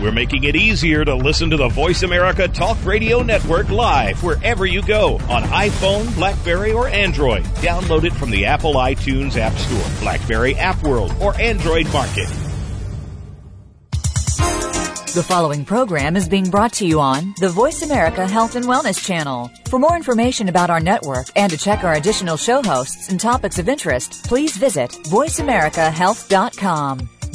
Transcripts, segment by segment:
We're making it easier to listen to the Voice America Talk Radio Network live wherever you go on iPhone, Blackberry, or Android. Download it from the Apple iTunes App Store, Blackberry App World, or Android Market. The following program is being brought to you on the Voice America Health and Wellness Channel. For more information about our network and to check our additional show hosts and topics of interest, please visit voiceamericahealth.com.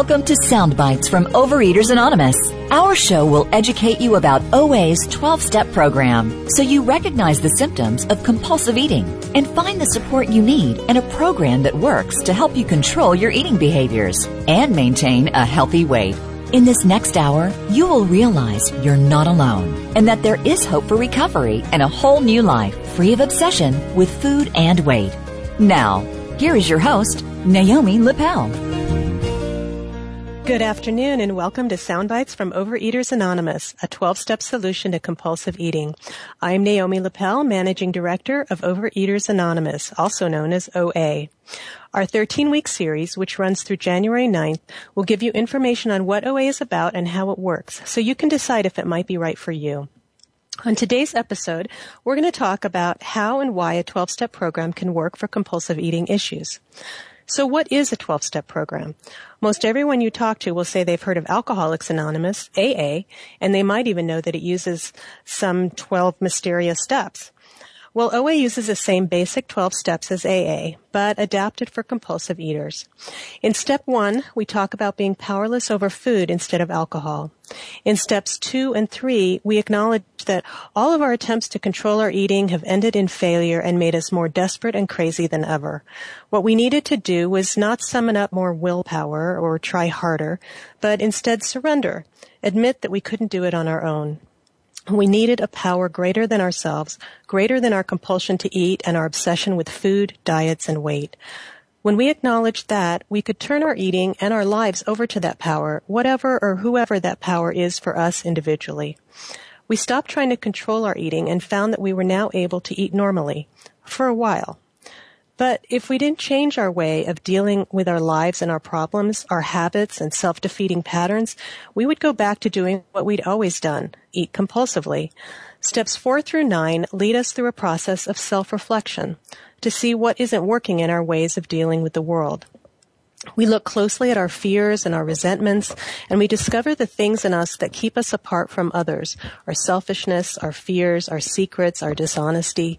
Welcome to Soundbites from Overeaters Anonymous. Our show will educate you about OA's 12 step program so you recognize the symptoms of compulsive eating and find the support you need in a program that works to help you control your eating behaviors and maintain a healthy weight. In this next hour, you will realize you're not alone and that there is hope for recovery and a whole new life free of obsession with food and weight. Now, here is your host, Naomi Lippel. Good afternoon and welcome to Soundbites from Overeaters Anonymous, a 12-step solution to compulsive eating. I'm Naomi Lippel, Managing Director of Overeaters Anonymous, also known as OA. Our 13-week series, which runs through January 9th, will give you information on what OA is about and how it works, so you can decide if it might be right for you. On today's episode, we're going to talk about how and why a 12-step program can work for compulsive eating issues. So what is a 12-step program? Most everyone you talk to will say they've heard of Alcoholics Anonymous, AA, and they might even know that it uses some 12 mysterious steps. Well, OA uses the same basic 12 steps as AA, but adapted for compulsive eaters. In step one, we talk about being powerless over food instead of alcohol. In steps two and three, we acknowledge that all of our attempts to control our eating have ended in failure and made us more desperate and crazy than ever. What we needed to do was not summon up more willpower or try harder, but instead surrender, admit that we couldn't do it on our own. We needed a power greater than ourselves, greater than our compulsion to eat and our obsession with food, diets, and weight. When we acknowledged that, we could turn our eating and our lives over to that power, whatever or whoever that power is for us individually. We stopped trying to control our eating and found that we were now able to eat normally. For a while. But if we didn't change our way of dealing with our lives and our problems, our habits and self-defeating patterns, we would go back to doing what we'd always done, eat compulsively. Steps four through nine lead us through a process of self-reflection to see what isn't working in our ways of dealing with the world. We look closely at our fears and our resentments, and we discover the things in us that keep us apart from others, our selfishness, our fears, our secrets, our dishonesty.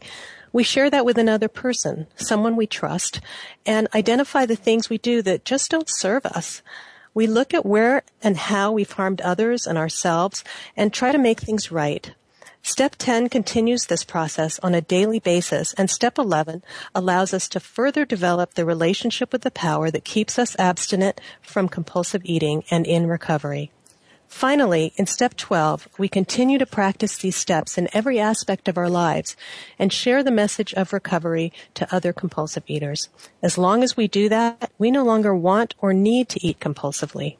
We share that with another person, someone we trust, and identify the things we do that just don't serve us. We look at where and how we've harmed others and ourselves and try to make things right. Step 10 continues this process on a daily basis, and step 11 allows us to further develop the relationship with the power that keeps us abstinent from compulsive eating and in recovery. Finally, in step 12, we continue to practice these steps in every aspect of our lives and share the message of recovery to other compulsive eaters. As long as we do that, we no longer want or need to eat compulsively.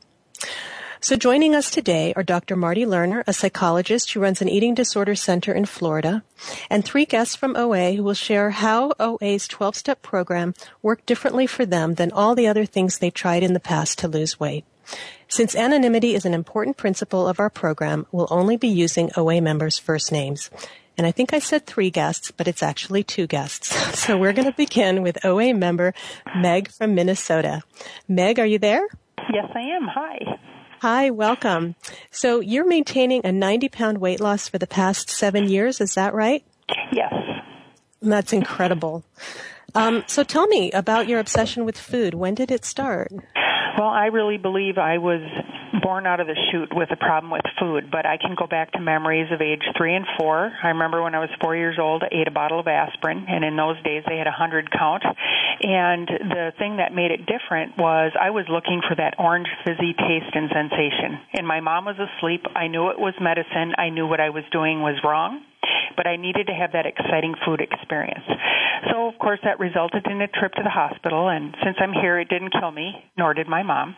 So joining us today are Dr. Marty Lerner, a psychologist who runs an eating disorder center in Florida, and three guests from OA who will share how OA's 12-step program worked differently for them than all the other things they tried in the past to lose weight. Since anonymity is an important principle of our program, we'll only be using OA members' first names. And I think I said three guests, but it's actually two guests. So we're going to begin with OA member Meg from Minnesota. Meg, are you there? Yes, I am. Hi. Hi, welcome. So you're maintaining a 90 pound weight loss for the past seven years, is that right? Yes. That's incredible. Um, so tell me about your obsession with food. When did it start? Well, I really believe I was born out of the chute with a problem with food, but I can go back to memories of age three and four. I remember when I was four years old, I ate a bottle of aspirin, and in those days they had a hundred count. And the thing that made it different was I was looking for that orange fizzy taste and sensation. And my mom was asleep. I knew it was medicine. I knew what I was doing was wrong but I needed to have that exciting food experience. So, of course, that resulted in a trip to the hospital, and since I'm here, it didn't kill me, nor did my mom.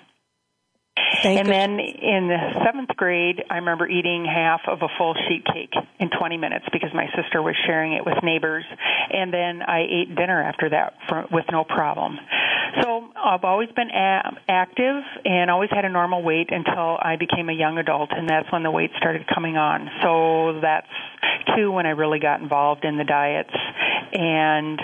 Thank and then in the seventh grade, I remember eating half of a full sheet cake in 20 minutes because my sister was sharing it with neighbors. And then I ate dinner after that for, with no problem. So I've always been a- active and always had a normal weight until I became a young adult, and that's when the weight started coming on. So that's two when I really got involved in the diets and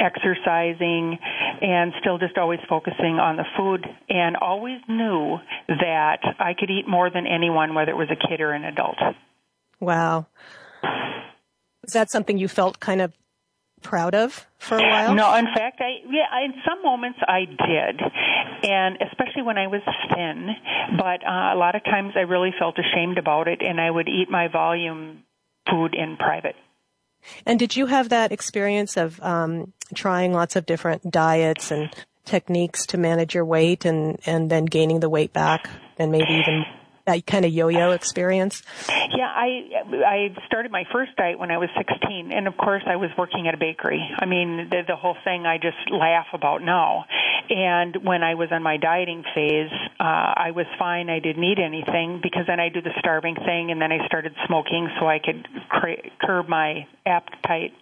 exercising and still just always focusing on the food and always knew that I could eat more than anyone, whether it was a kid or an adult. Wow. Is that something you felt kind of proud of for a while? No, in fact, I yeah, in some moments I did, and especially when I was thin. But uh, a lot of times I really felt ashamed about it, and I would eat my volume food in private. And did you have that experience of um, trying lots of different diets and techniques to manage your weight and, and then gaining the weight back and maybe even that kind of yo-yo experience? Yeah, I I started my first diet when I was 16, and of course I was working at a bakery. I mean, the, the whole thing I just laugh about now. And when I was on my dieting phase, uh, I was fine. I didn't eat anything because then I do the starving thing, and then I started smoking so I could cra- curb my appetite.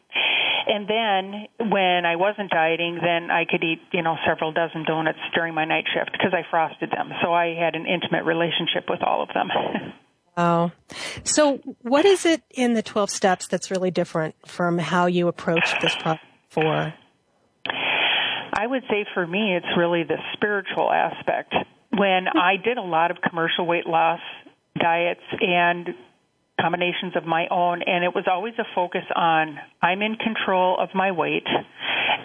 And then when I wasn't dieting, then I could eat, you know, several dozen donuts during my night shift because I frosted them. So I had an intimate relationship with all of them. Oh. So what is it in the 12 steps that's really different from how you approached this problem before? I would say for me, it's really the spiritual aspect. When I did a lot of commercial weight loss diets and combinations of my own, and it was always a focus on I'm in control of my weight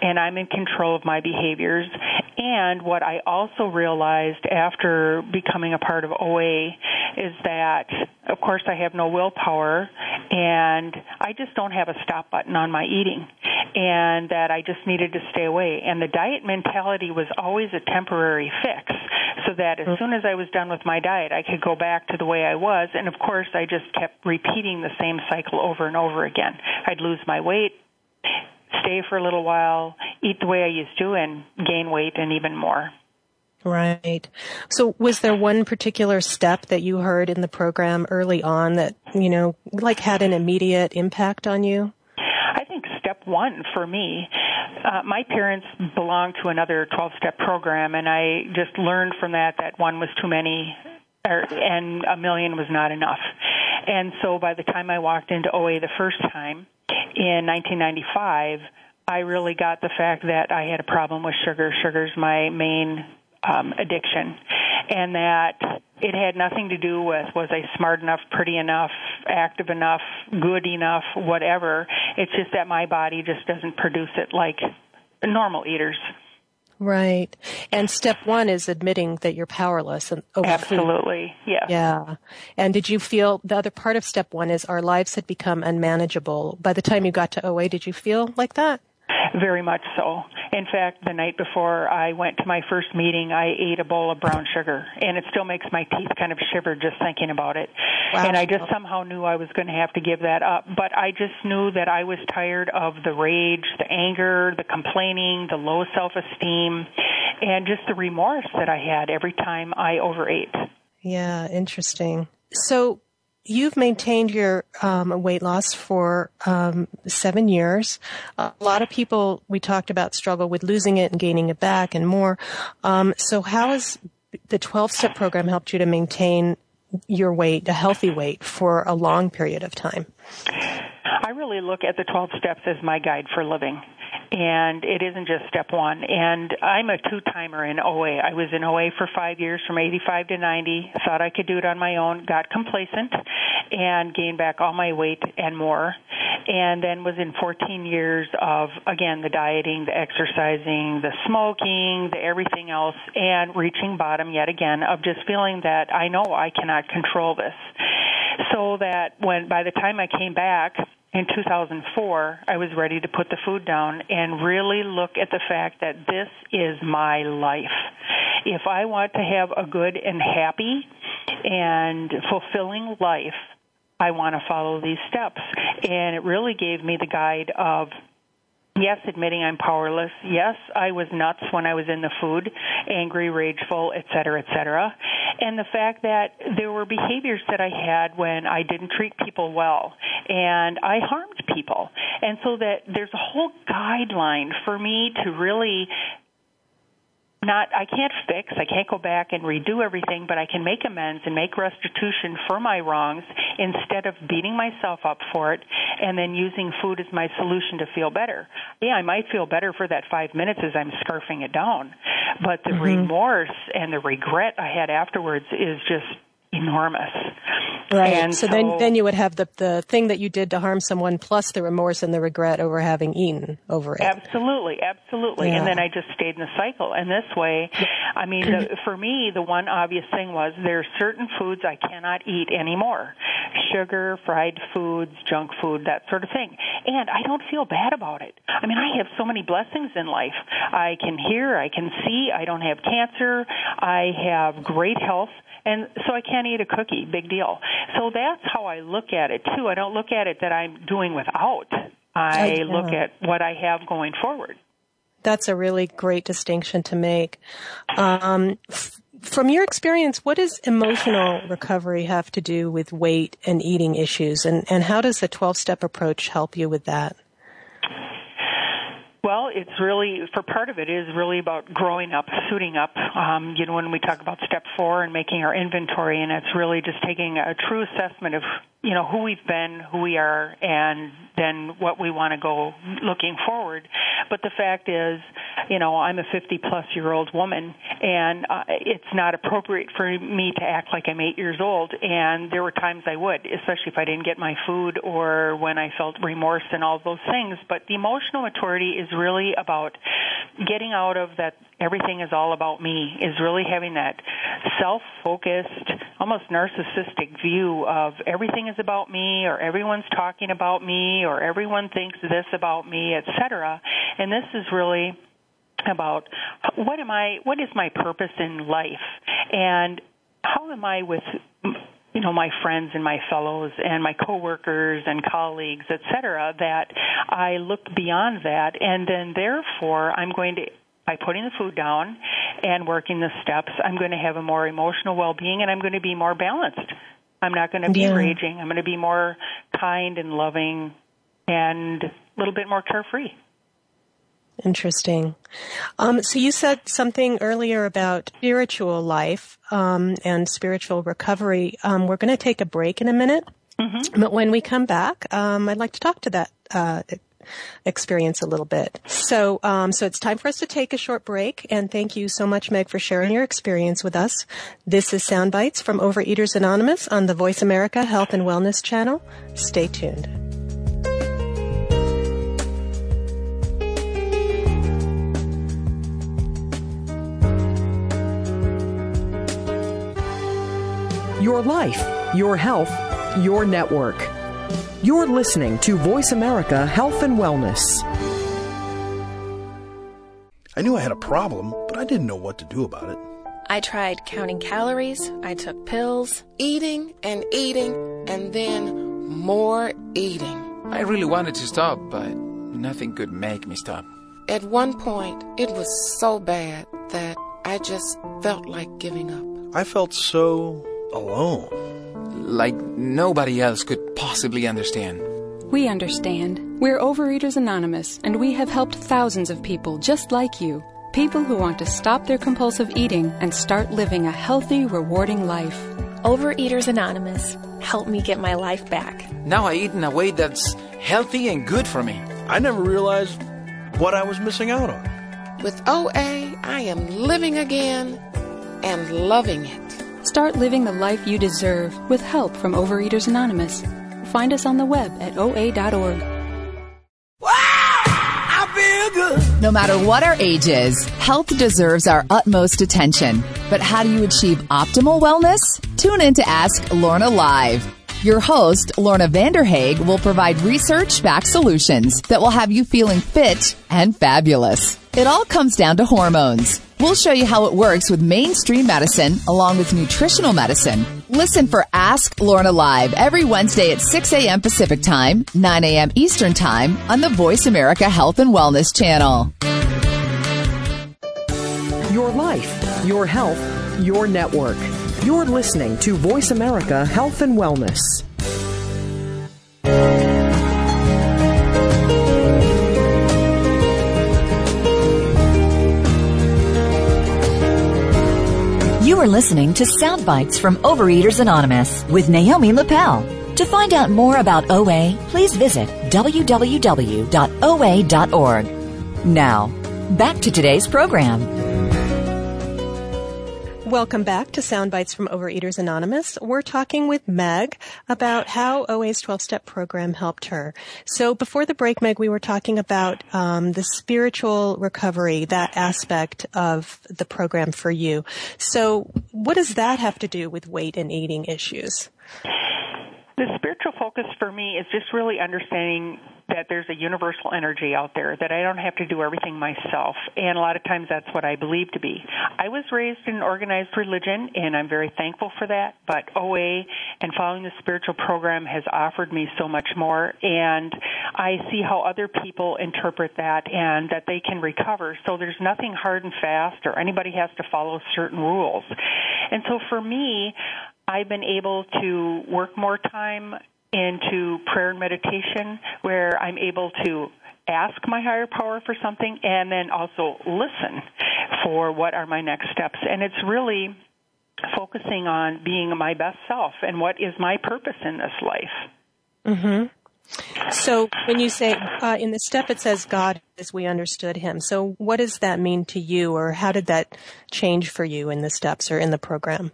and I'm in control of my behaviors. And what I also realized after becoming a part of OA is that, of course, I have no willpower and I just don't have a stop button on my eating, and that I just needed to stay away. And the diet mentality was always a temporary fix, so that as mm-hmm. soon as I was done with my diet, I could go back to the way I was. And of course, I just kept repeating the same cycle over and over again. I'd lose my weight, stay for a little while, eat the way I used to, and gain weight and even more. Right. So was there one particular step that you heard in the program early on that, you know, like had an immediate impact on you? I think step one for me, uh, my parents belonged to another 12 step program, and I just learned from that that one was too many or, and a million was not enough. And so by the time I walked into OA the first time in 1995, I really got the fact that I had a problem with sugar. Sugar's my main um, addiction, and that it had nothing to do with was I smart enough, pretty enough, active enough, good enough, whatever. It's just that my body just doesn't produce it like normal eaters. Right. And step one is admitting that you're powerless and over Absolutely. Food. Yeah. Yeah. And did you feel the other part of step one is our lives had become unmanageable. By the time you got to OA, did you feel like that? Very much so. In fact, the night before I went to my first meeting, I ate a bowl of brown sugar, and it still makes my teeth kind of shiver just thinking about it. Wow. And I just somehow knew I was going to have to give that up. But I just knew that I was tired of the rage, the anger, the complaining, the low self esteem, and just the remorse that I had every time I overate. Yeah, interesting. So you've maintained your um, weight loss for um, seven years. A lot of people we talked about struggle with losing it and gaining it back and more. Um, so how has the 12 step program helped you to maintain your weight, a healthy weight for a long period of time? I really look at the 12 steps as my guide for living and it isn't just step one. And I'm a two timer in OA. I was in OA for five years from 85 to 90, thought I could do it on my own, got complacent, and gained back all my weight and more. and then was in 14 years of again the dieting, the exercising, the smoking, the everything else, and reaching bottom yet again of just feeling that I know I cannot control this. So that when by the time I came back in 2004, I was ready to put the food down and really look at the fact that this is my life. If I want to have a good and happy and fulfilling life, I want to follow these steps. And it really gave me the guide of yes, admitting I'm powerless. Yes, I was nuts when I was in the food, angry, rageful, et cetera, et cetera. And the fact that there were behaviors that I had when I didn't treat people well and I harmed people. And so that there's a whole guideline for me to really not I can't fix, I can't go back and redo everything, but I can make amends and make restitution for my wrongs instead of beating myself up for it and then using food as my solution to feel better. Yeah, I might feel better for that 5 minutes as I'm scarfing it down, but the mm-hmm. remorse and the regret I had afterwards is just enormous. Right. And so, so, then, then you would have the the thing that you did to harm someone, plus the remorse and the regret over having eaten over it. Absolutely, absolutely. Yeah. And then I just stayed in the cycle. And this way, I mean, the, for me, the one obvious thing was there are certain foods I cannot eat anymore: sugar, fried foods, junk food, that sort of thing. And I don't feel bad about it. I mean, I have so many blessings in life. I can hear, I can see, I don't have cancer, I have great health and so I can't eat a cookie. Big deal. So that's how I look at it too. I don't look at it that I'm doing without. I look at what I have going forward. That's a really great distinction to make. Um, f- from your experience, what does emotional recovery have to do with weight and eating issues, and, and how does the 12 step approach help you with that? Well, it's really for part of it is really about growing up, suiting up. Um, you know, when we talk about step four and making our inventory, and it's really just taking a true assessment of you know who we've been, who we are, and then what we want to go looking forward. But the fact is, you know, I'm a 50 plus year old woman, and uh, it's not appropriate for me to act like I'm eight years old. And there were times I would, especially if I didn't get my food or when I felt remorse and all those things. But the emotional maturity is really about getting out of that everything is all about me is really having that self-focused almost narcissistic view of everything is about me or everyone's talking about me or everyone thinks this about me etc and this is really about what am i what is my purpose in life? And how am i with you know my friends and my fellows and my coworkers and colleagues et cetera that i look beyond that and then therefore i'm going to by putting the food down and working the steps, I'm going to have a more emotional well-being and I'm going to be more balanced. I'm not going to be yeah. raging. I'm going to be more kind and loving and a little bit more carefree. Interesting. Um, so you said something earlier about spiritual life um, and spiritual recovery. Um, we're going to take a break in a minute, mm-hmm. but when we come back, um, I'd like to talk to that uh, experience a little bit. So, um, so it's time for us to take a short break. And thank you so much, Meg, for sharing your experience with us. This is Soundbites from Overeaters Anonymous on the Voice America Health and Wellness channel. Stay tuned. Your life, your health, your network. You're listening to Voice America Health and Wellness. I knew I had a problem, but I didn't know what to do about it. I tried counting calories, I took pills, eating and eating, and then more eating. I really wanted to stop, but nothing could make me stop. At one point, it was so bad that I just felt like giving up. I felt so alone like nobody else could possibly understand. We understand. We're Overeaters Anonymous, and we have helped thousands of people just like you. People who want to stop their compulsive eating and start living a healthy, rewarding life. Overeaters Anonymous, help me get my life back. Now I eat in a way that's healthy and good for me. I never realized what I was missing out on. With OA, I am living again and loving it. Start living the life you deserve with help from Overeaters Anonymous. find us on the web at oa.org. No matter what our age is, health deserves our utmost attention. But how do you achieve optimal wellness? Tune in to Ask Lorna Live. Your host, Lorna Vanderhaeghe, will provide research backed solutions that will have you feeling fit and fabulous. It all comes down to hormones. We'll show you how it works with mainstream medicine along with nutritional medicine. Listen for Ask Lorna Live every Wednesday at 6 a.m. Pacific Time, 9 a.m. Eastern Time on the Voice America Health and Wellness channel. Your life, your health, your network. You're listening to Voice America Health and Wellness. You are listening to Sound Bites from Overeaters Anonymous with Naomi Lippel. To find out more about OA, please visit www.oa.org. Now, back to today's program. Welcome back to Sound Bites from Overeaters Anonymous. We're talking with Meg about how OA's 12 step program helped her. So before the break, Meg, we were talking about um, the spiritual recovery, that aspect of the program for you. So what does that have to do with weight and eating issues? The spiritual focus for me is just really understanding that there's a universal energy out there, that I don't have to do everything myself. And a lot of times that's what I believe to be. I was raised in an organized religion, and I'm very thankful for that. But OA and following the spiritual program has offered me so much more. And I see how other people interpret that and that they can recover. So there's nothing hard and fast, or anybody has to follow certain rules. And so for me, I've been able to work more time into prayer and meditation where I'm able to ask my higher power for something and then also listen for what are my next steps. And it's really focusing on being my best self and what is my purpose in this life. Mm-hmm. So when you say uh, in the step it says God as we understood him. So what does that mean to you or how did that change for you in the steps or in the program?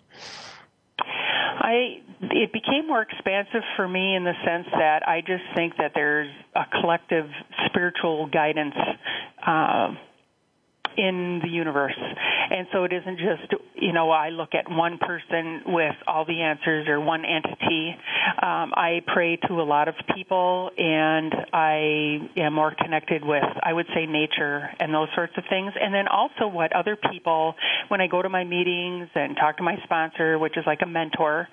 I it became more expansive for me in the sense that I just think that there's a collective spiritual guidance uh, in the universe. And so it isn't just, you know, I look at one person with all the answers or one entity. Um, I pray to a lot of people and I am more connected with, I would say, nature and those sorts of things. And then also what other people, when I go to my meetings and talk to my sponsor, which is like a mentor,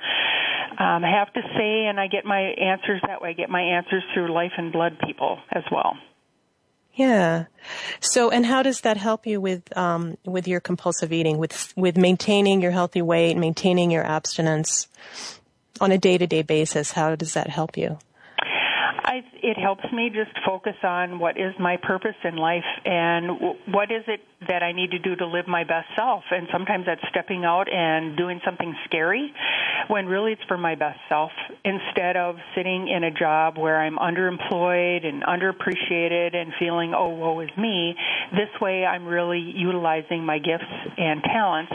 um, I have to say, and I get my answers that way. I get my answers through life and blood people as well. Yeah. So, and how does that help you with um, with your compulsive eating, with with maintaining your healthy weight, maintaining your abstinence on a day to day basis? How does that help you? It helps me just focus on what is my purpose in life and what is it that I need to do to live my best self. And sometimes that's stepping out and doing something scary when really it's for my best self instead of sitting in a job where I'm underemployed and underappreciated and feeling, oh, woe is me. This way I'm really utilizing my gifts and talents.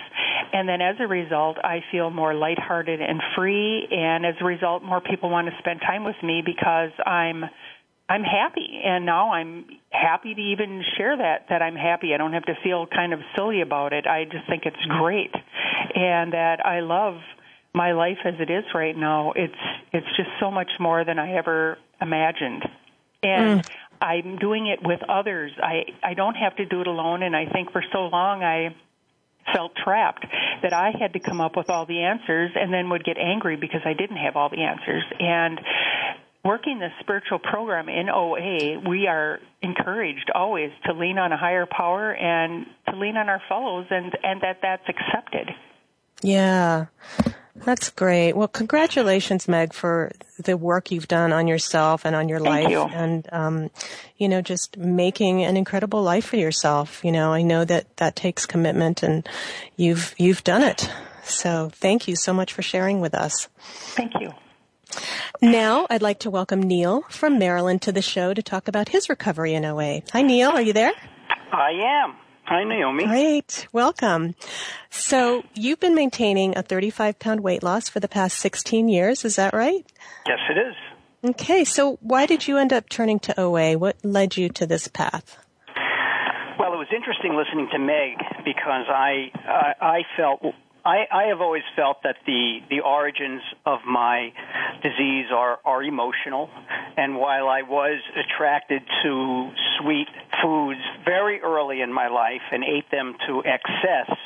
And then as a result, I feel more lighthearted and free. And as a result, more people want to spend time with me because I'm I'm happy and now I'm happy to even share that that I'm happy. I don't have to feel kind of silly about it. I just think it's great and that I love my life as it is right now. It's it's just so much more than I ever imagined. And mm. I'm doing it with others. I I don't have to do it alone and I think for so long I felt trapped that I had to come up with all the answers and then would get angry because I didn't have all the answers. And working the spiritual program in OA, we are encouraged always to lean on a higher power and to lean on our fellows and, and that that's accepted. Yeah. That's great. Well, congratulations, Meg, for the work you've done on yourself and on your Thank life, you. and um, you know, just making an incredible life for yourself. You know, I know that that takes commitment, and you've you've done it. So, thank you so much for sharing with us. Thank you. Now, I'd like to welcome Neil from Maryland to the show to talk about his recovery in OA. Hi, Neil. Are you there? I am. Hi, Naomi. Great. Welcome. So, you've been maintaining a 35 pound weight loss for the past 16 years. Is that right? Yes, it is. Okay, so why did you end up turning to OA? What led you to this path? Well, it was interesting listening to Meg because I I, I felt I, I have always felt that the the origins of my disease are are emotional, and while I was attracted to sweet foods very early in my life and ate them to excess,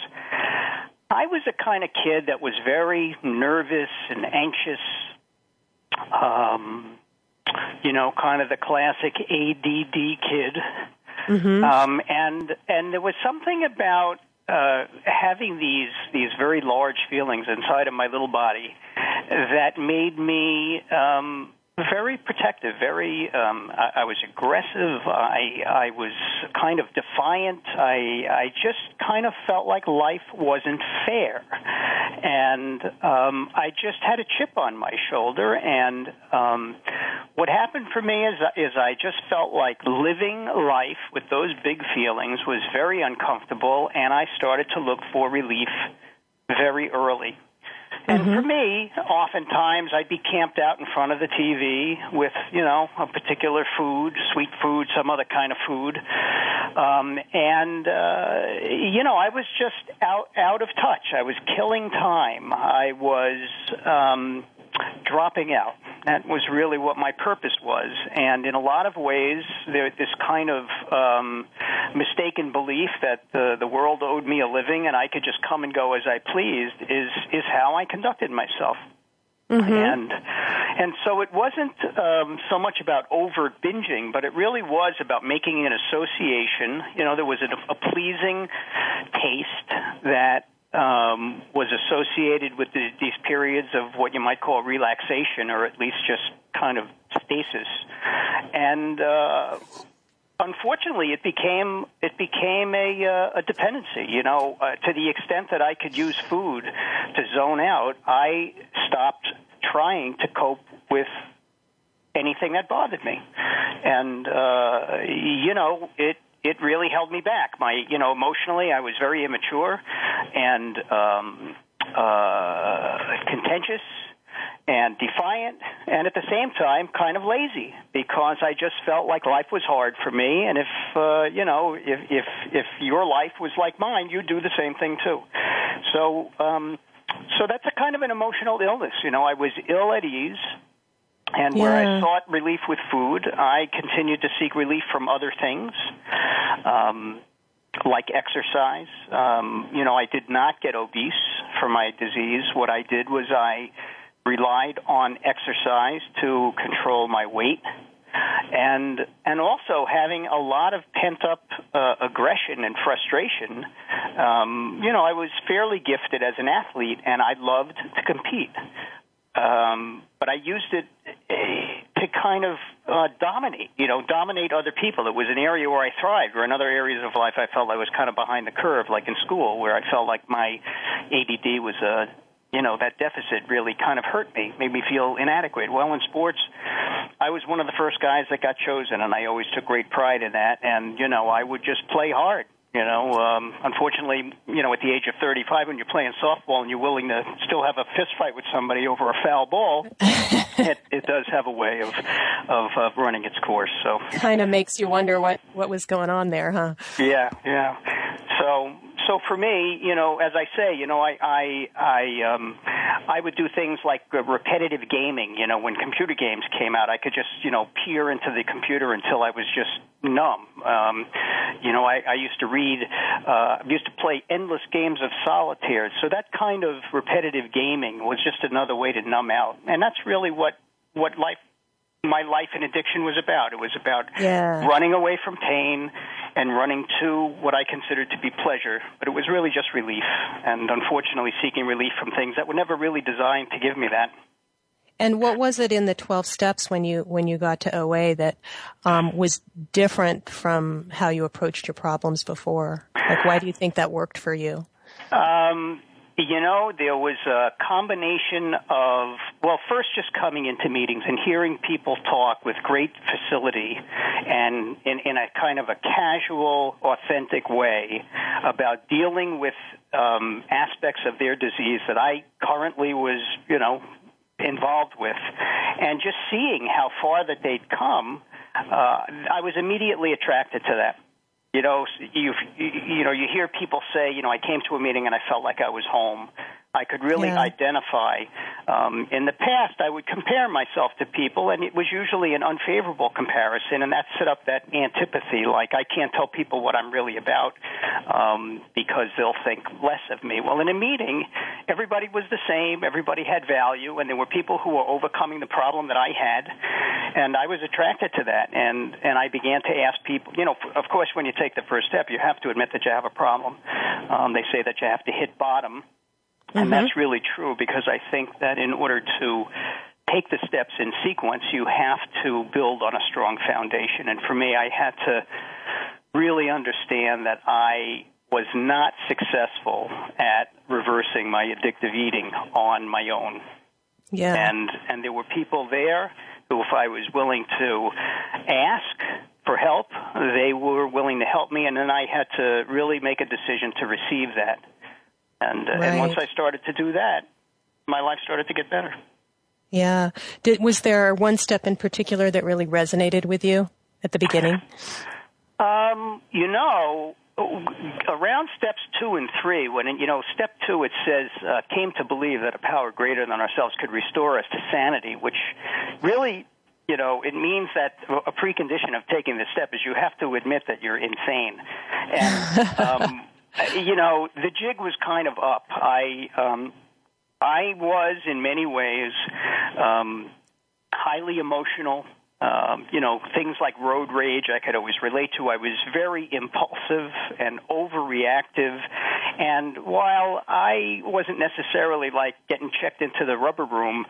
I was a kind of kid that was very nervous and anxious. Um, you know, kind of the classic ADD kid. Mm-hmm. Um, and and there was something about uh, having these these very large feelings inside of my little body that made me um, very protective, very. Um, I, I was aggressive. I I was kind of defiant. I I just kind of felt like life wasn't fair, and um, I just had a chip on my shoulder. And um, what happened for me is is I just felt like living life with those big feelings was very uncomfortable, and I started to look for relief very early. And mm-hmm. for me, oftentimes I'd be camped out in front of the TV with, you know, a particular food, sweet food, some other kind of food. Um, and, uh, you know, I was just out, out of touch. I was killing time. I was, um, dropping out. That was really what my purpose was. And in a lot of ways, there, this kind of um, mistaken belief that the, the world owed me a living and I could just come and go as I pleased is, is how I conducted myself. Mm-hmm. And and so it wasn't um, so much about overt binging, but it really was about making an association. You know, there was a, a pleasing taste that um, was associated with the, these periods of what you might call relaxation, or at least just kind of stasis. And uh, unfortunately, it became it became a, uh, a dependency. You know, uh, to the extent that I could use food to zone out, I stopped trying to cope with anything that bothered me. And uh, you know, it it really held me back. My, you know, emotionally, I was very immature and um, uh, contentious and defiant, and at the same time, kind of lazy because I just felt like life was hard for me. And if uh, you know, if if if your life was like mine, you'd do the same thing too. So. um so that's a kind of an emotional illness. You know, I was ill at ease. And where yeah. I sought relief with food, I continued to seek relief from other things, um, like exercise. Um, you know, I did not get obese from my disease. What I did was I relied on exercise to control my weight and and also having a lot of pent up uh, aggression and frustration. Um, you know, I was fairly gifted as an athlete, and I loved to compete. Um, but I used it eh, to kind of uh, dominate, you know, dominate other people. It was an area where I thrived, or in other areas of life I felt I was kind of behind the curve, like in school, where I felt like my ADD was a, you know, that deficit really kind of hurt me, made me feel inadequate. Well, in sports, I was one of the first guys that got chosen, and I always took great pride in that. And you know, I would just play hard you know, um, unfortunately, you know, at the age of 35, when you're playing softball and you're willing to still have a fist fight with somebody over a foul ball, it, it does have a way of, of of running its course. So kind of makes you wonder what what was going on there, huh? Yeah, yeah. So so for me, you know, as I say, you know, I I I um I would do things like uh, repetitive gaming. You know, when computer games came out, I could just you know peer into the computer until I was just numb. Um, you know, I, I used to read, uh, I used to play endless games of solitaire. So that kind of repetitive gaming was just another way to numb out, and that's really what what life my life in addiction was about. It was about yeah. running away from pain and running to what I considered to be pleasure, but it was really just relief, and unfortunately seeking relief from things that were never really designed to give me that. And what was it in the 12 steps when you when you got to OA that um, was different from how you approached your problems before? Like, why do you think that worked for you? Um, you know, there was a combination of, well, first just coming into meetings and hearing people talk with great facility and in, in a kind of a casual, authentic way about dealing with um, aspects of their disease that I currently was, you know, involved with, and just seeing how far that they'd come, uh, I was immediately attracted to that. You know, you you know, you hear people say, you know, I came to a meeting and I felt like I was home. I could really yeah. identify. Um, in the past, I would compare myself to people, and it was usually an unfavorable comparison, and that set up that antipathy. Like I can't tell people what I'm really about um, because they'll think less of me. Well, in a meeting, everybody was the same. Everybody had value, and there were people who were overcoming the problem that I had, and I was attracted to that. And and I began to ask people. You know, of course, when you take the first step, you have to admit that you have a problem. Um, they say that you have to hit bottom and mm-hmm. that's really true because I think that in order to take the steps in sequence, you have to build on a strong foundation. And for me, I had to really understand that I was not successful at reversing my addictive eating on my own. Yeah. And and there were people there who if I was willing to ask for help, they were willing to help me and then I had to really make a decision to receive that. And, uh, right. and once I started to do that, my life started to get better. Yeah. Did, was there one step in particular that really resonated with you at the beginning? Um, you know, around steps two and three, when you know step two, it says uh, came to believe that a power greater than ourselves could restore us to sanity, which really, you know, it means that a precondition of taking this step is you have to admit that you're insane, and um, you know, the jig was kind of up. I um, I was in many ways um, highly emotional. Um, you know, things like road rage I could always relate to. I was very impulsive and overreactive. And while I wasn't necessarily like getting checked into the rubber room,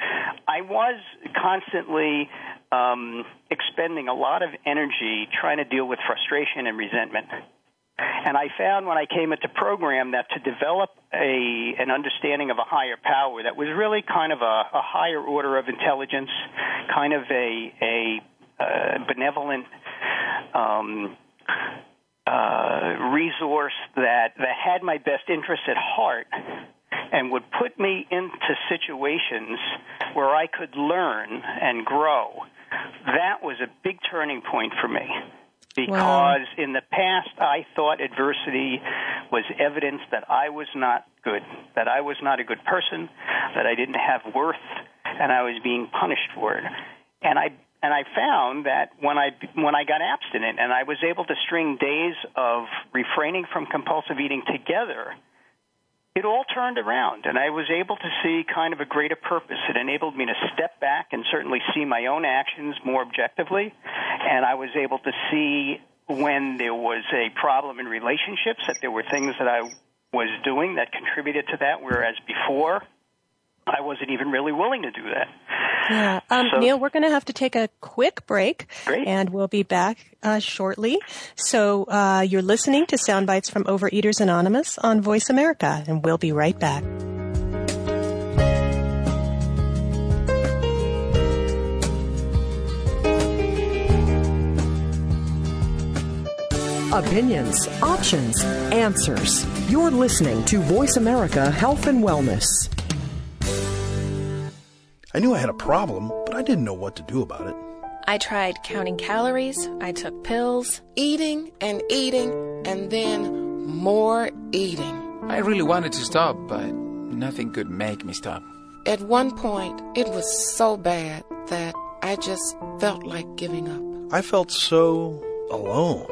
I was constantly um, expending a lot of energy trying to deal with frustration and resentment. And I found when I came into program that to develop a an understanding of a higher power that was really kind of a, a higher order of intelligence, kind of a a uh, benevolent um, uh, resource that that had my best interests at heart and would put me into situations where I could learn and grow. That was a big turning point for me because wow. in the past I thought adversity was evidence that I was not good, that I was not a good person, that I didn't have worth, and I was being punished for it. And I and I found that when I when I got abstinent and I was able to string days of refraining from compulsive eating together, it all turned around and I was able to see kind of a greater purpose. It enabled me to step back and certainly see my own actions more objectively. And I was able to see when there was a problem in relationships that there were things that I was doing that contributed to that, whereas before I wasn't even really willing to do that. Yeah. Um, so, Neil, we're going to have to take a quick break. Great. And we'll be back uh, shortly. So uh, you're listening to Sound Bites from Overeaters Anonymous on Voice America, and we'll be right back. Opinions, options, answers. You're listening to Voice America Health and Wellness. I knew I had a problem, but I didn't know what to do about it. I tried counting calories, I took pills, eating and eating, and then more eating. I really wanted to stop, but nothing could make me stop. At one point, it was so bad that I just felt like giving up. I felt so alone.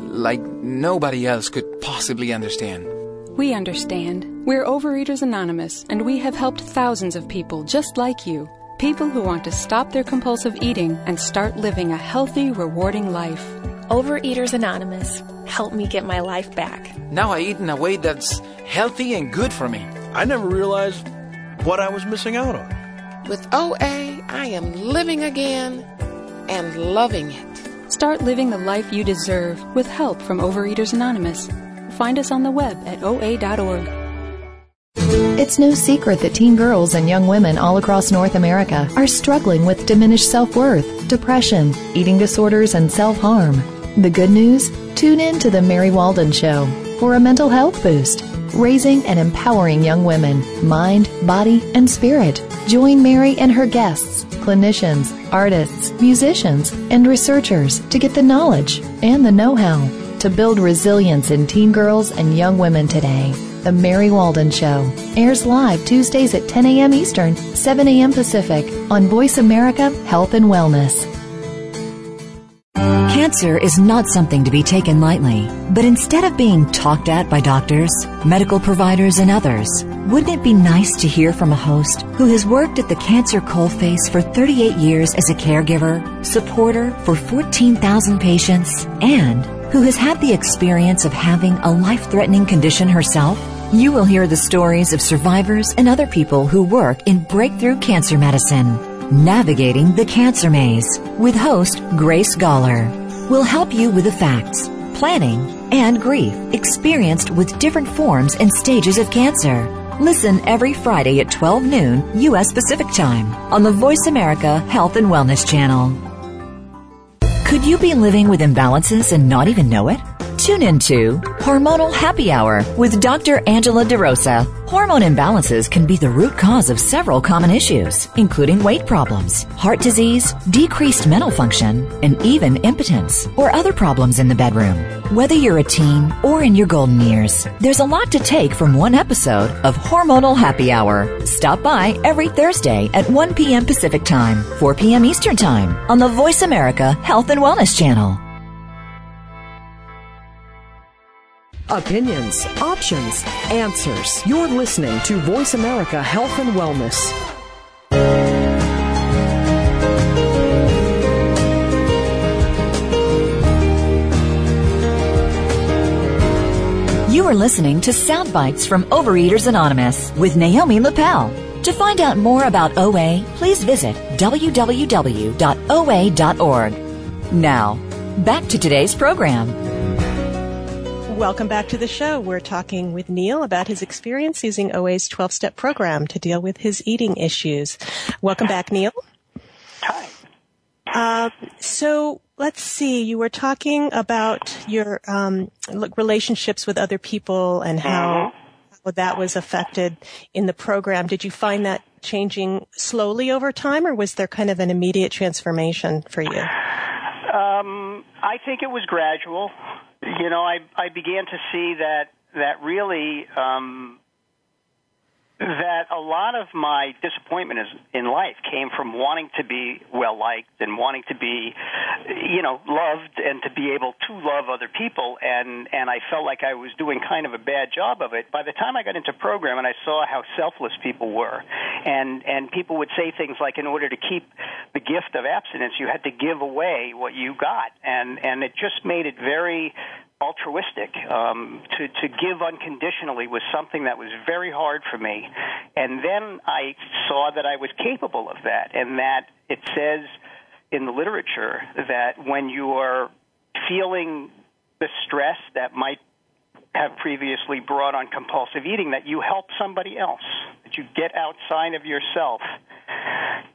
Like nobody else could possibly understand. We understand. We're Overeaters Anonymous, and we have helped thousands of people just like you. People who want to stop their compulsive eating and start living a healthy, rewarding life. Overeaters Anonymous. Help me get my life back. Now I eat in a way that's healthy and good for me. I never realized what I was missing out on. With OA, I am living again and loving it. Start living the life you deserve with help from Overeaters Anonymous find us on the web at oa.org. It's no secret that teen girls and young women all across North America are struggling with diminished self worth, depression, eating disorders, and self harm. The good news? Tune in to The Mary Walden Show for a mental health boost. raising and empowering young women, mind, body, and spirit. Join Mary and her guests, clinicians, artists, musicians, and researchers to get the knowledge and the know how to build resilience in teen girls and young women today. The Mary Walden Show airs live Tuesdays at 10 a.m. Eastern, 7 a.m. Pacific on Voice America Health and Wellness. Cancer is not something to be taken lightly, but instead of being talked at by doctors, medical providers, and others, wouldn't it be nice to hear from a host who has worked at the cancer coalface for 38 years as a caregiver, supporter for 14,000 patients, and who has had the experience of having a life threatening condition herself? You will hear the stories of survivors and other people who work in breakthrough cancer medicine. Navigating the Cancer Maze with host Grace Galler will help you with the facts, planning, and grief experienced with different forms and stages of cancer. Listen every Friday at 12 noon U.S. Pacific Time on the Voice America Health and Wellness Channel. Could you be living with imbalances and not even know it? Tune into Hormonal Happy Hour with Dr. Angela DeRosa. Hormone imbalances can be the root cause of several common issues, including weight problems, heart disease, decreased mental function, and even impotence or other problems in the bedroom. Whether you're a teen or in your golden years, there's a lot to take from one episode of Hormonal Happy Hour. Stop by every Thursday at 1 p.m. Pacific Time, 4 p.m. Eastern Time on the Voice America Health and Wellness Channel. Opinions, options, answers. You're listening to Voice America Health and Wellness. You are listening to Sound Bites from Overeaters Anonymous with Naomi Lippel. To find out more about OA, please visit www.oa.org. Now, back to today's program. Welcome back to the show. We're talking with Neil about his experience using OA's 12 step program to deal with his eating issues. Welcome back, Neil. Hi. Um, so let's see. You were talking about your um, relationships with other people and how, how that was affected in the program. Did you find that changing slowly over time, or was there kind of an immediate transformation for you? Um, I think it was gradual. You know, I I began to see that that really um, that a lot of my disappointment is, in life came from wanting to be well liked and wanting to be, you know, loved and to be able to love other people. And and I felt like I was doing kind of a bad job of it. By the time I got into program and I saw how selfless people were, and and people would say things like, in order to keep the gift of abstinence, you had to give away what you got, and and it just made it very altruistic. Um, to to give unconditionally was something that was very hard for me, and then I saw that I was capable of that, and that it says in the literature that when you are feeling the stress that might have previously brought on compulsive eating, that you help somebody else, that you get outside of yourself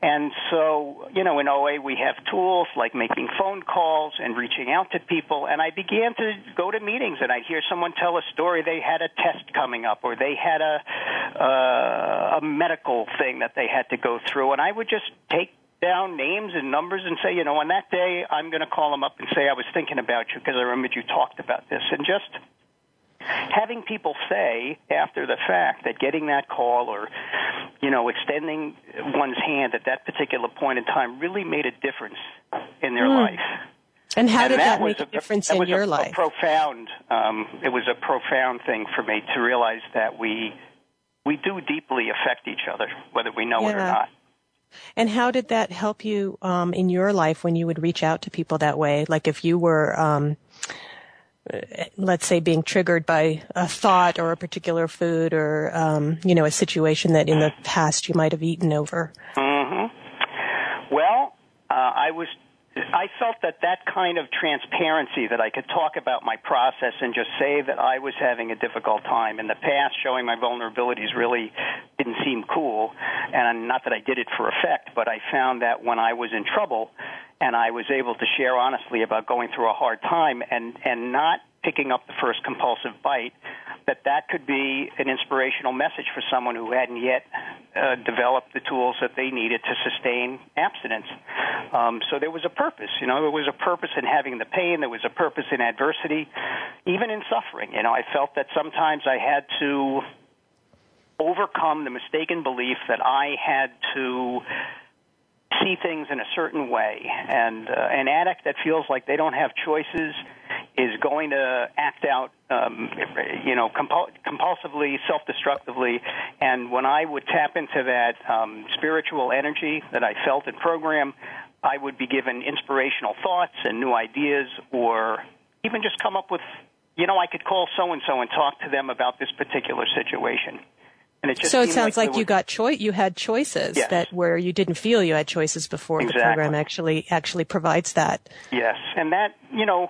and so, you know, in OA we have tools like making phone calls and reaching out to people. And I began to go to meetings and I'd hear someone tell a story. They had a test coming up or they had a, uh, a medical thing that they had to go through. And I would just take down names and numbers and say, you know, on that day I'm going to call them up and say I was thinking about you because I remembered you talked about this. And just having people say after the fact that getting that call or you know extending one's hand at that particular point in time really made a difference in their mm. life and how and did that, that make a, a difference in your a, life a profound um, it was a profound thing for me to realize that we we do deeply affect each other whether we know yeah. it or not and how did that help you um, in your life when you would reach out to people that way? Like if you were um, let's say being triggered by a thought or a particular food or um, you know a situation that in the past you might have eaten over mm-hmm. well uh, i was I felt that that kind of transparency that I could talk about my process and just say that I was having a difficult time in the past, showing my vulnerabilities really didn't seem cool. And not that I did it for effect, but I found that when I was in trouble, and I was able to share honestly about going through a hard time and and not picking up the first compulsive bite, that that could be an inspirational message for someone who hadn't yet uh, developed the tools that they needed to sustain abstinence. Um, so there was a purpose, you know, there was a purpose in having the pain, there was a purpose in adversity, even in suffering. You know, I felt that sometimes I had to overcome the mistaken belief that I had to see things in a certain way. And uh, an addict that feels like they don't have choices is going to act out, um, you know, compul- compulsively, self-destructively. And when I would tap into that um, spiritual energy that I felt in program, I would be given inspirational thoughts and new ideas, or even just come up with, you know, I could call so and so and talk to them about this particular situation. And it just so it sounds like, like you got choice. You had choices yes. that where you didn't feel you had choices before. Exactly. The program actually actually provides that. Yes, and that you know,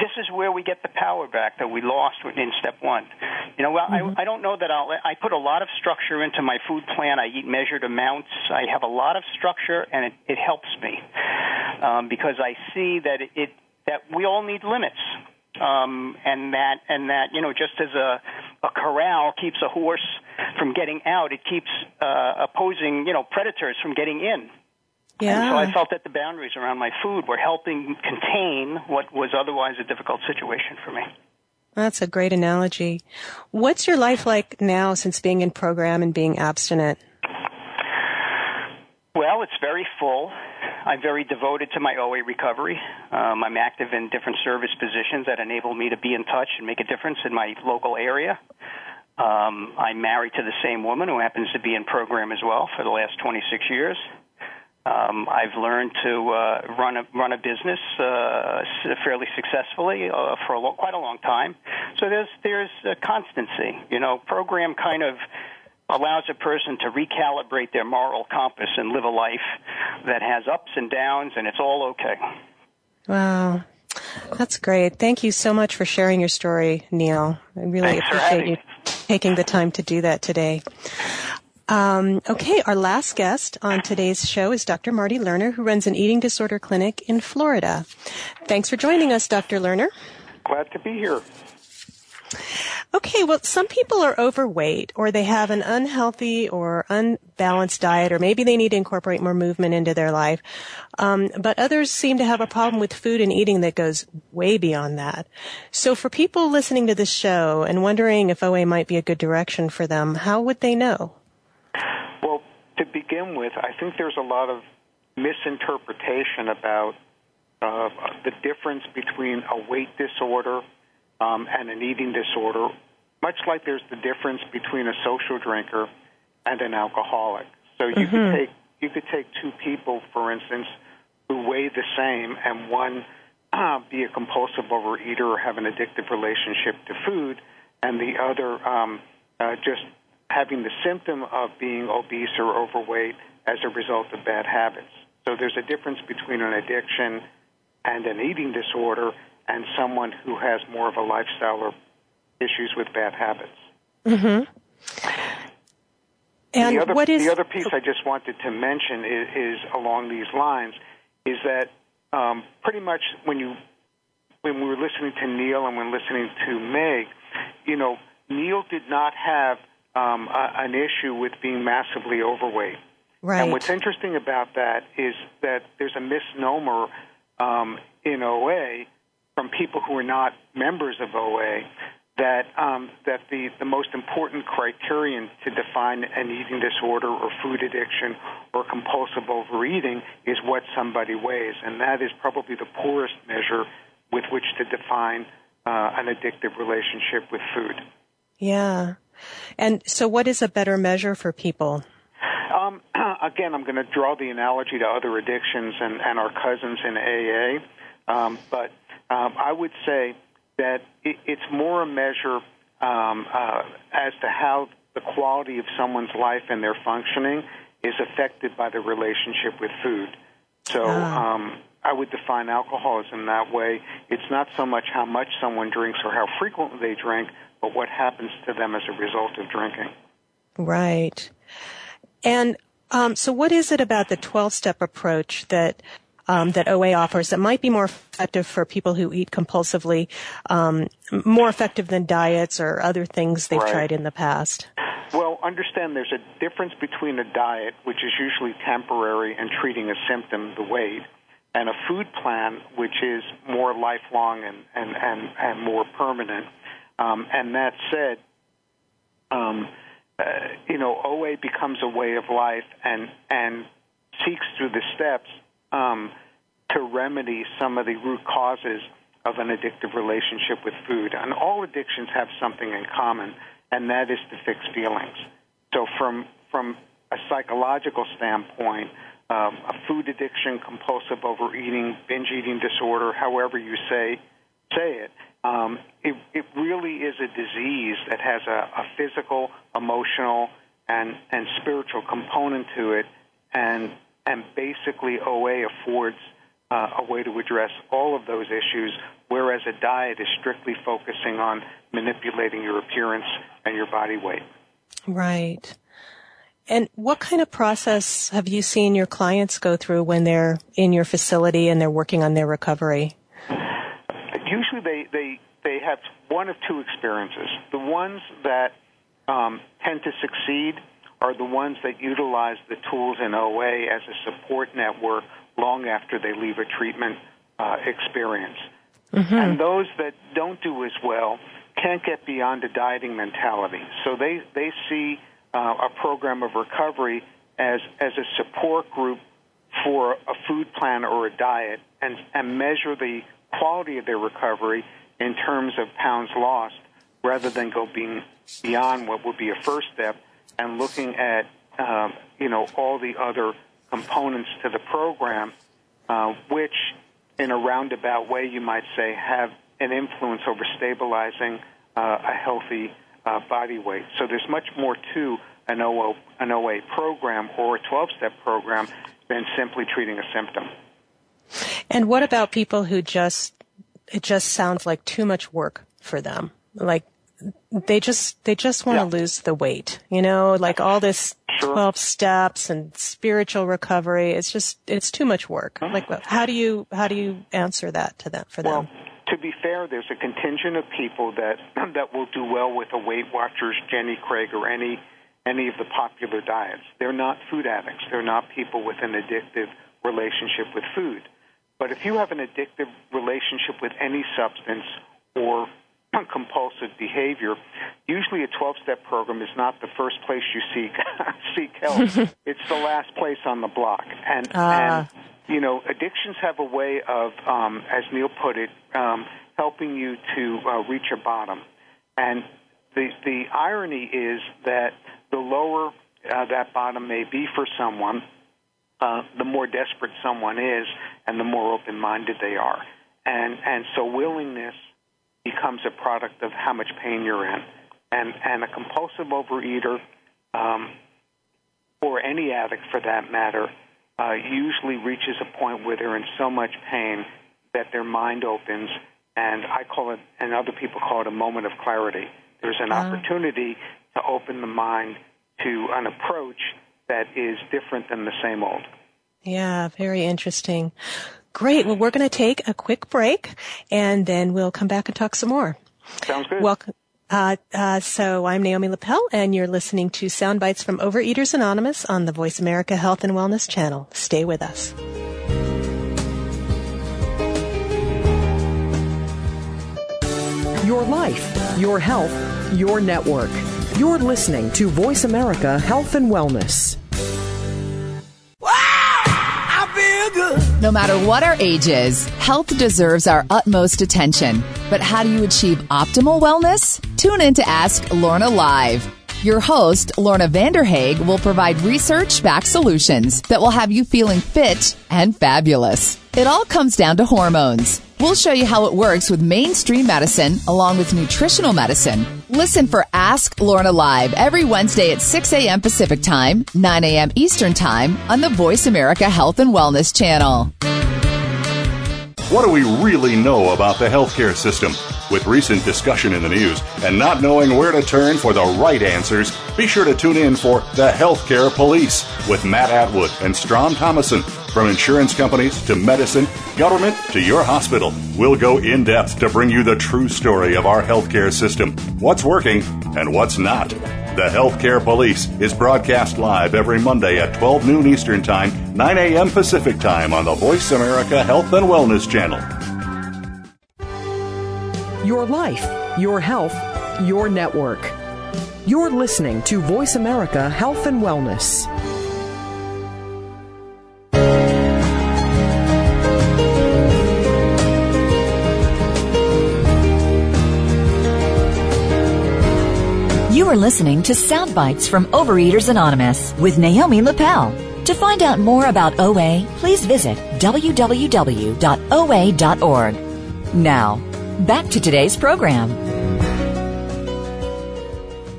this is where we get the power back that we lost in step one. You know, well, mm-hmm. I, I don't know that I'll. I put a lot of structure into my food plan. I eat measured amounts. I have a lot of structure, and it, it helps me um, because I see that it, it that we all need limits um, and that and that you know just as a a corral keeps a horse from getting out, it keeps uh, opposing you know predators from getting in. Yeah. And so I felt that the boundaries around my food were helping contain what was otherwise a difficult situation for me. That's a great analogy. What's your life like now since being in program and being abstinent? Well, it's very full. I'm very devoted to my OA recovery. Um, I'm active in different service positions that enable me to be in touch and make a difference in my local area. Um, I'm married to the same woman who happens to be in program as well for the last 26 years. Um, I've learned to uh, run a run a business uh, fairly successfully uh, for a lo- quite a long time. So there's there's a constancy. You know, program kind of allows a person to recalibrate their moral compass and live a life that has ups and downs, and it's all okay. Wow. That's great. Thank you so much for sharing your story, Neil. I really Thanks appreciate you taking the time to do that today. Um, okay, our last guest on today's show is Dr. Marty Lerner, who runs an eating disorder clinic in Florida. Thanks for joining us, Dr. Lerner. Glad to be here. Okay, well, some people are overweight or they have an unhealthy or unbalanced diet or maybe they need to incorporate more movement into their life. Um, but others seem to have a problem with food and eating that goes way beyond that. So for people listening to this show and wondering if OA might be a good direction for them, how would they know? To begin with, I think there's a lot of misinterpretation about uh, the difference between a weight disorder um, and an eating disorder, much like there's the difference between a social drinker and an alcoholic. So you mm-hmm. could take you could take two people, for instance, who weigh the same, and one uh, be a compulsive overeater or have an addictive relationship to food, and the other um, uh, just having the symptom of being obese or overweight as a result of bad habits. So there's a difference between an addiction and an eating disorder, and someone who has more of a lifestyle or issues with bad habits. Mm-hmm. And the other, what is the other piece I just wanted to mention is, is along these lines is that um, pretty much when you when we were listening to Neil and when listening to Meg, you know, Neil did not have um, a, an issue with being massively overweight. Right. And what's interesting about that is that there's a misnomer um, in OA from people who are not members of OA that um, that the, the most important criterion to define an eating disorder or food addiction or compulsive overeating is what somebody weighs, and that is probably the poorest measure with which to define uh, an addictive relationship with food. Yeah, and so what is a better measure for people? Um, again, I'm going to draw the analogy to other addictions and, and our cousins in AA, um, but um, I would say that it, it's more a measure um, uh, as to how the quality of someone's life and their functioning is affected by the relationship with food. So ah. um, I would define alcoholism that way. It's not so much how much someone drinks or how frequently they drink, but what happens to them as a result of drinking. Right. And um, so, what is it about the 12 step approach that um, that OA offers that might be more effective for people who eat compulsively, um, more effective than diets or other things they've Right. tried in the past? Well, understand there's a difference between a diet, which is usually temporary and treating a symptom, the weight, and a food plan, which is more lifelong and, and, and, and more permanent. Um, and that said, um, uh, you know, OA becomes a way of life and, and seeks through the steps um, to remedy some of the root causes of an addictive relationship with food. And all addictions have something in common, and that is to fix feelings. So, from from a psychological standpoint, um, a food addiction, compulsive overeating, binge eating disorder, however you say say it, um, it, it really is a disease that has a, a physical, emotional, and and spiritual component to it, and and basically OA affords uh, a way to address all of those issues, whereas a diet is strictly focusing on manipulating your appearance and your body weight. Right. And what kind of process have you seen your clients go through when they're in your facility and they're working on their recovery? They they they have one of two experiences. The ones that um, tend to succeed are the ones that utilize the tools in OA as a support network long after they leave a treatment uh, experience. And those that don't do as well can't get beyond a dieting mentality. So they, they see uh, a program of recovery as, as a support group for a food plan or a diet and, and measure the quality of their recovery in terms of pounds lost rather than go being beyond what would be a first step and looking at um, you know all the other components to the program, uh, which in a roundabout way you might say have an influence over stabilizing uh, a healthy uh, body weight. So there's much more to an OA, an OA program or a 12-step program than simply treating a symptom. And what about people who just, it just sounds like too much work for them? Like, they just, they just want to lose the weight, you know, like all this 12 steps and spiritual recovery. It's just, it's too much work. Mm-hmm. Like, how do you, how do you answer that to them, for them? Well, to be fair, there's a contingent of people that that will do well with a Weight Watchers, Jenny Craig, or any any of the popular diets. They're not food addicts. They're not people with an addictive relationship with food. But if you have an addictive relationship with any substance or compulsive behavior, usually a 12-step program is not the first place you seek seek help. it's the last place on the block. And, and you know, addictions have a way of, um, as Neil put it, um, helping you to uh, reach a bottom. And the the irony is that the lower uh, that bottom may be for someone, uh, the more desperate someone is, and the more open-minded they are. And and so willingness becomes a product of how much pain you're in. And and a compulsive overeater, um, or any addict for that matter, uh, usually reaches a point where they're in so much pain that their mind opens, and I call it, and other people call it, a moment of clarity. There's an Wow. opportunity to open the mind to an approach that is different than the same old. Yeah, very interesting. Great. Well, we're going to take a quick break and then we'll come back and talk some more. Sounds good. Welcome. Uh, uh, so I'm Naomi Lippel and you're listening to Sound Bites from Overeaters Anonymous on the Voice America Health and Wellness channel. Stay with us. Your life, your health, your network. You're listening to Voice America Health and Wellness. No matter what our age is, health deserves our utmost attention. But how do you achieve optimal wellness? Tune in to Ask Lorna Live. Your host, Lorna Vanderhaeghe, will provide research backed solutions that will have you feeling fit and fabulous. It all comes down to hormones. We'll show you how it works with mainstream medicine along with nutritional medicine. Listen for Ask Lorna Live every Wednesday at 6 a.m. Pacific Time, 9 a.m. Eastern Time on the Voice America Health and Wellness channel. What do we really know about the healthcare system? With recent discussion in the news and not knowing where to turn for the right answers, be sure to tune in for The Healthcare Police with Matt Atwood and Strom Thomason. From insurance companies to medicine, government to your hospital, we'll go in depth to bring you the true story of our healthcare system, what's working and what's not. The Healthcare Police is broadcast live every Monday at 12 noon Eastern Time, 9 a.m. Pacific Time on the Voice America Health and Wellness Channel. Your life, your health, your network. You're listening to Voice America Health and Wellness. You are listening to Sound Bites from Overeaters Anonymous with Naomi Lippel. To find out more about OA, please visit www.oa.org. Now, back to today's program.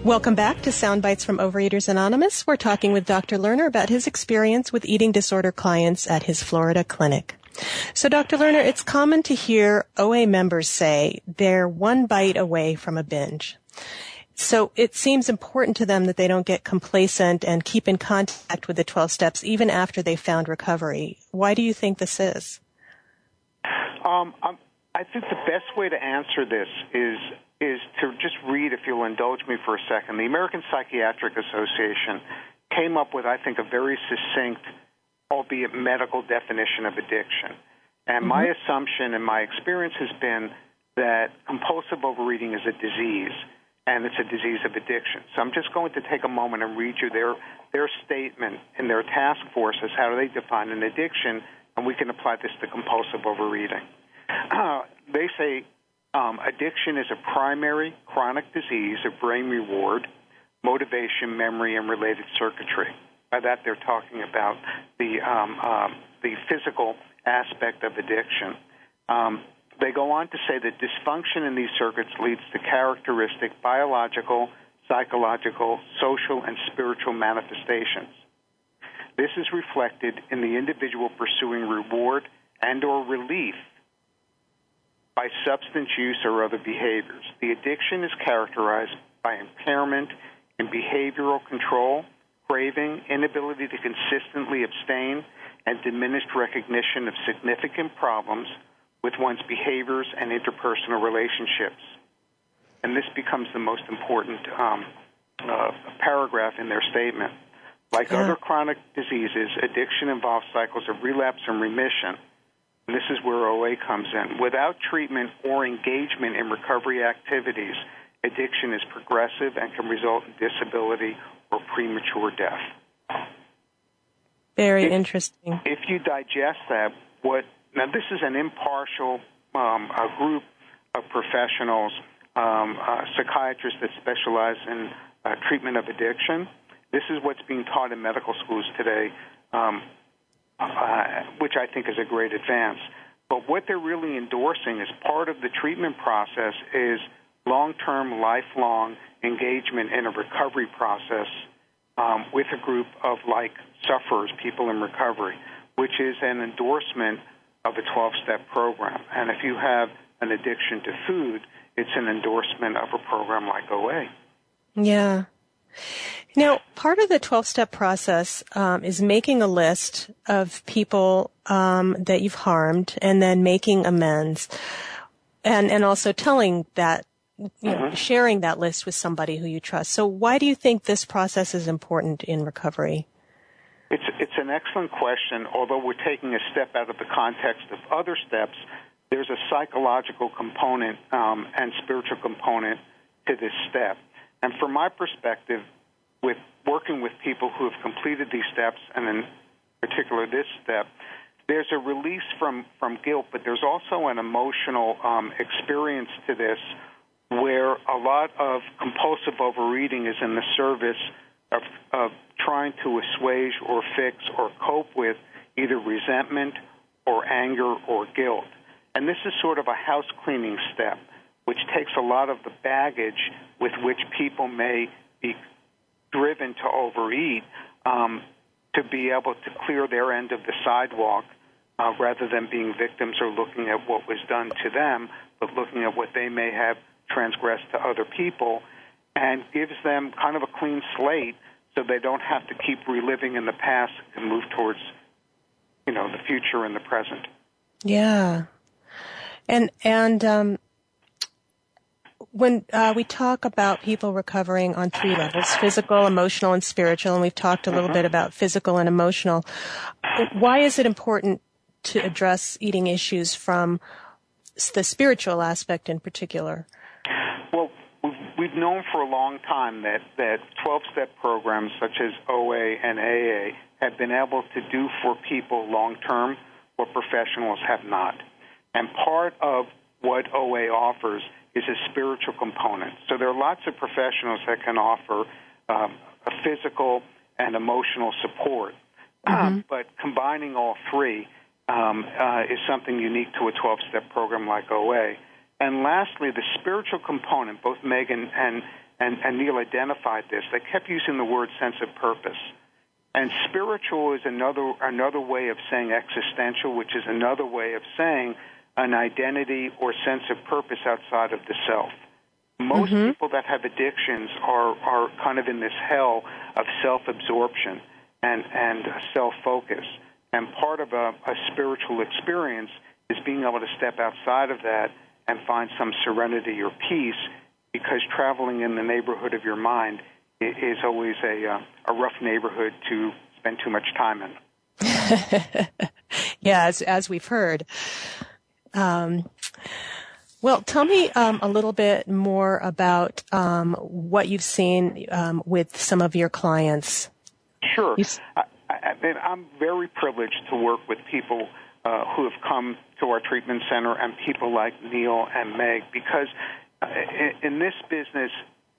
Welcome back to Sound Bites from Overeaters Anonymous. We're talking with Dr. Lerner about his experience with eating disorder clients at his Florida clinic. So, Dr. Lerner, it's common to hear OA members say they're one bite away from a binge. So it seems important to them that they don't get complacent and keep in contact with the 12 steps even after they found recovery. Why do you think this is? Um, I think the best way to answer this is is to just read, if you'll indulge me for a second. The American Psychiatric Association came up with, I think, a very succinct, albeit medical definition of addiction. And mm-hmm. my assumption and my experience has been that compulsive overeating is a disease and it's a disease of addiction. So I'm just going to take a moment and read you their their statement in their task force as how do they define an addiction, and we can apply this to compulsive overeating. Uh, they say um, addiction is a primary chronic disease of brain reward, motivation, memory, and related circuitry. By that, they're talking about the um, uh, the physical aspect of addiction. Um, they go on to say that dysfunction in these circuits leads to characteristic biological, psychological, social, and spiritual manifestations. This is reflected in the individual pursuing reward and or relief by substance use or other behaviors. The addiction is characterized by impairment in behavioral control, craving, inability to consistently abstain, and diminished recognition of significant problems with one's behaviors and interpersonal relationships. And this becomes the most important um, uh, paragraph in their statement. Like yeah. other chronic diseases, addiction involves cycles of relapse and remission. And this is where OA comes in. Without treatment or engagement in recovery activities, addiction is progressive and can result in disability or premature death. Very if, interesting. If you digest that, what now, this is an impartial um, group of professionals, um, psychiatrists that specialize in uh, treatment of addiction. This is what's being taught in medical schools today, um, uh, which I think is a great advance. But what they're really endorsing as part of the treatment process is long term, lifelong engagement in a recovery process um, with a group of like sufferers, people in recovery, which is an endorsement of a 12 step program. And if you have an addiction to food, it's an endorsement of a program like OA. Yeah. Now, part of the 12 step process um, is making a list of people um, that you've harmed and then making amends. And, and also telling that, you know, mm-hmm. sharing that list with somebody who you trust. So why do you think this process is important in recovery? It's it's an excellent question. Although we're taking a step out of the context of other steps, there's a psychological component um, and spiritual component to this step. And from my perspective, with working with people who have completed these steps, and in particular this step, there's a release from from guilt, but there's also an emotional um, experience to this, where a lot of compulsive overeating is in the service of, of trying to assuage or fix or cope with either resentment or anger or guilt. And this is sort of a house cleaning step, which takes a lot of the baggage with which people may be driven to overeat um, to be able to clear their end of the sidewalk uh, rather than being victims or looking at what was done to them, but looking at what they may have transgressed to other people, and gives them kind of a clean slate so they don't have to keep reliving in the past and move towards, you know, the future and the present. Yeah, and and um, when uh, we talk about people recovering on three levels physical, emotional, and spiritual, and we've talked a little mm-hmm. bit about physical and emotional, why is it important to address eating issues from the spiritual aspect in particular? Well, we've known for a long time that, that 12 step programs such as OA and AA have been able to do for people long term what professionals have not. And part of what OA offers is a spiritual component. So there are lots of professionals that can offer um, a physical and emotional support. Mm-hmm. but combining all three um, uh, is something unique to a 12 step program like OA. And lastly, the spiritual component, both Megan and, and, and Neil identified this. They kept using the word sense of purpose. And spiritual is another, another way of saying existential, which is another way of saying an identity or sense of purpose outside of the self. Most mm-hmm. people that have addictions are, are kind of in this hell of self absorption and, and self focus. And part of a, a spiritual experience is being able to step outside of that and find some serenity or peace because traveling in the neighborhood of your mind is always a, uh, a rough neighborhood to spend too much time in. yeah, as, as we've heard. Um, well, tell me um, a little bit more about um, what you've seen um, with some of your clients. Sure. I, I, I'm very privileged to work with people uh, who have come to our treatment center and people like Neil and Meg because uh, in, in this business,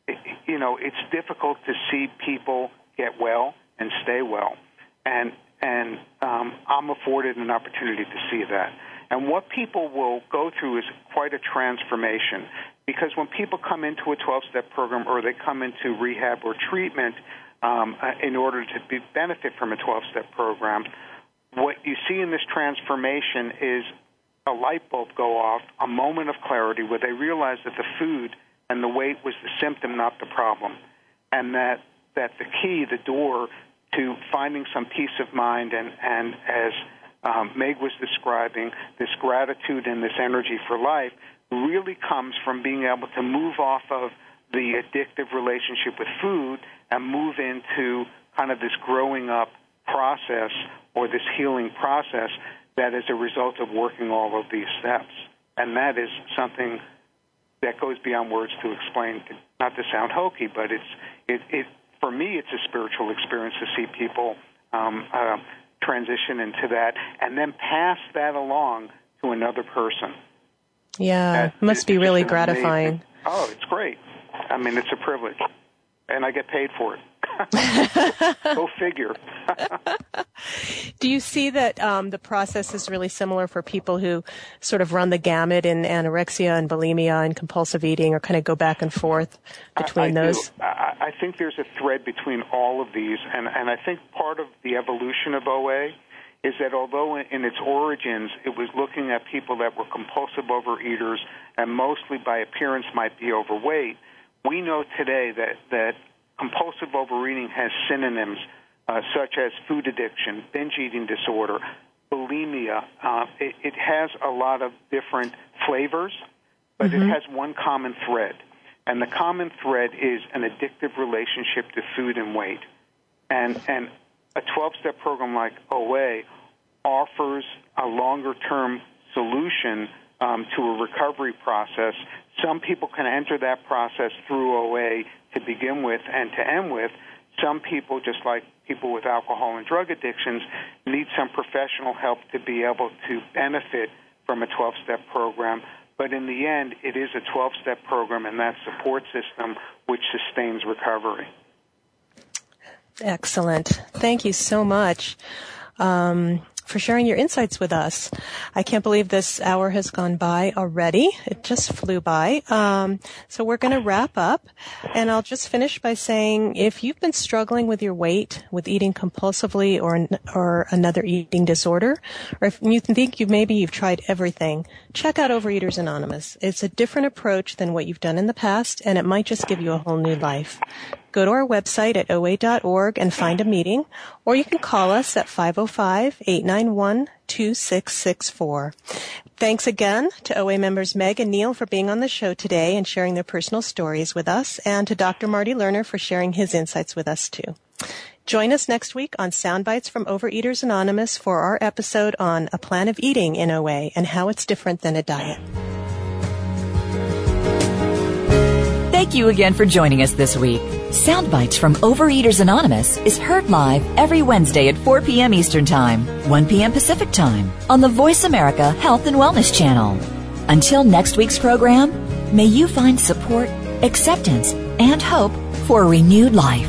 it, you know, it's difficult to see people get well and stay well, and and um, I'm afforded an opportunity to see that. And what people will go through is quite a transformation because when people come into a 12 step program or they come into rehab or treatment um, uh, in order to be, benefit from a 12 step program, what you see in this transformation is a light bulb go off, a moment of clarity where they realize that the food and the weight was the symptom, not the problem. And that, that the key, the door to finding some peace of mind and, and as um, Meg was describing, this gratitude and this energy for life really comes from being able to move off of the addictive relationship with food and move into kind of this growing up process or this healing process that is a result of working all of these steps. And that is something that goes beyond words to explain. Not to sound hokey, but it's it, it for me, it's a spiritual experience to see people um, uh, transition into that and then pass that along to another person. Yeah, that, must be really gratifying. Amazing. Oh, it's great. I mean, it's a privilege, and I get paid for it. Go figure. Do you see that um, the process is really similar for people who sort of run the gamut in anorexia and bulimia and compulsive eating, or kind of go back and forth between I, I those? I, I think there's a thread between all of these, and, and I think part of the evolution of OA is that although in its origins it was looking at people that were compulsive overeaters and mostly by appearance might be overweight, we know today that, that compulsive overeating has synonyms uh, such as food addiction, binge eating disorder, bulimia. Uh, it, it, has a lot of different flavors, but mm-hmm. it has one common thread. And the common thread is an addictive relationship to food and weight. And, and a 12 step program like OA offers a longer term solution um, to a recovery process. Some people can enter that process through OA to begin with and to end with. Some people, just like people with alcohol and drug addictions, need some professional help to be able to benefit from a 12 step program. But in the end, it is a 12 step program and that support system which sustains recovery. Excellent. Thank you so much. Um, for sharing your insights with us. I can't believe this hour has gone by already. It just flew by. Um, so we're going to wrap up, and I'll just finish by saying if you've been struggling with your weight, with eating compulsively, or or another eating disorder, or if you think you maybe you've tried everything, check out Overeaters Anonymous. It's a different approach than what you've done in the past, and it might just give you a whole new life go to our website at oa.org and find a meeting, or you can call us at 505-891-2664. Thanks again to OA members Meg and Neil for being on the show today and sharing their personal stories with us, and to Dr. Marty Lerner for sharing his insights with us too. Join us next week on Soundbites from Overeaters Anonymous for our episode on a plan of eating in OA and how it's different than a diet. Thank you again for joining us this week. Soundbites from Overeaters Anonymous is heard live every Wednesday at 4 p.m. Eastern Time, 1 p.m. Pacific Time on the Voice America Health and Wellness Channel. Until next week's program, may you find support, acceptance, and hope for a renewed life.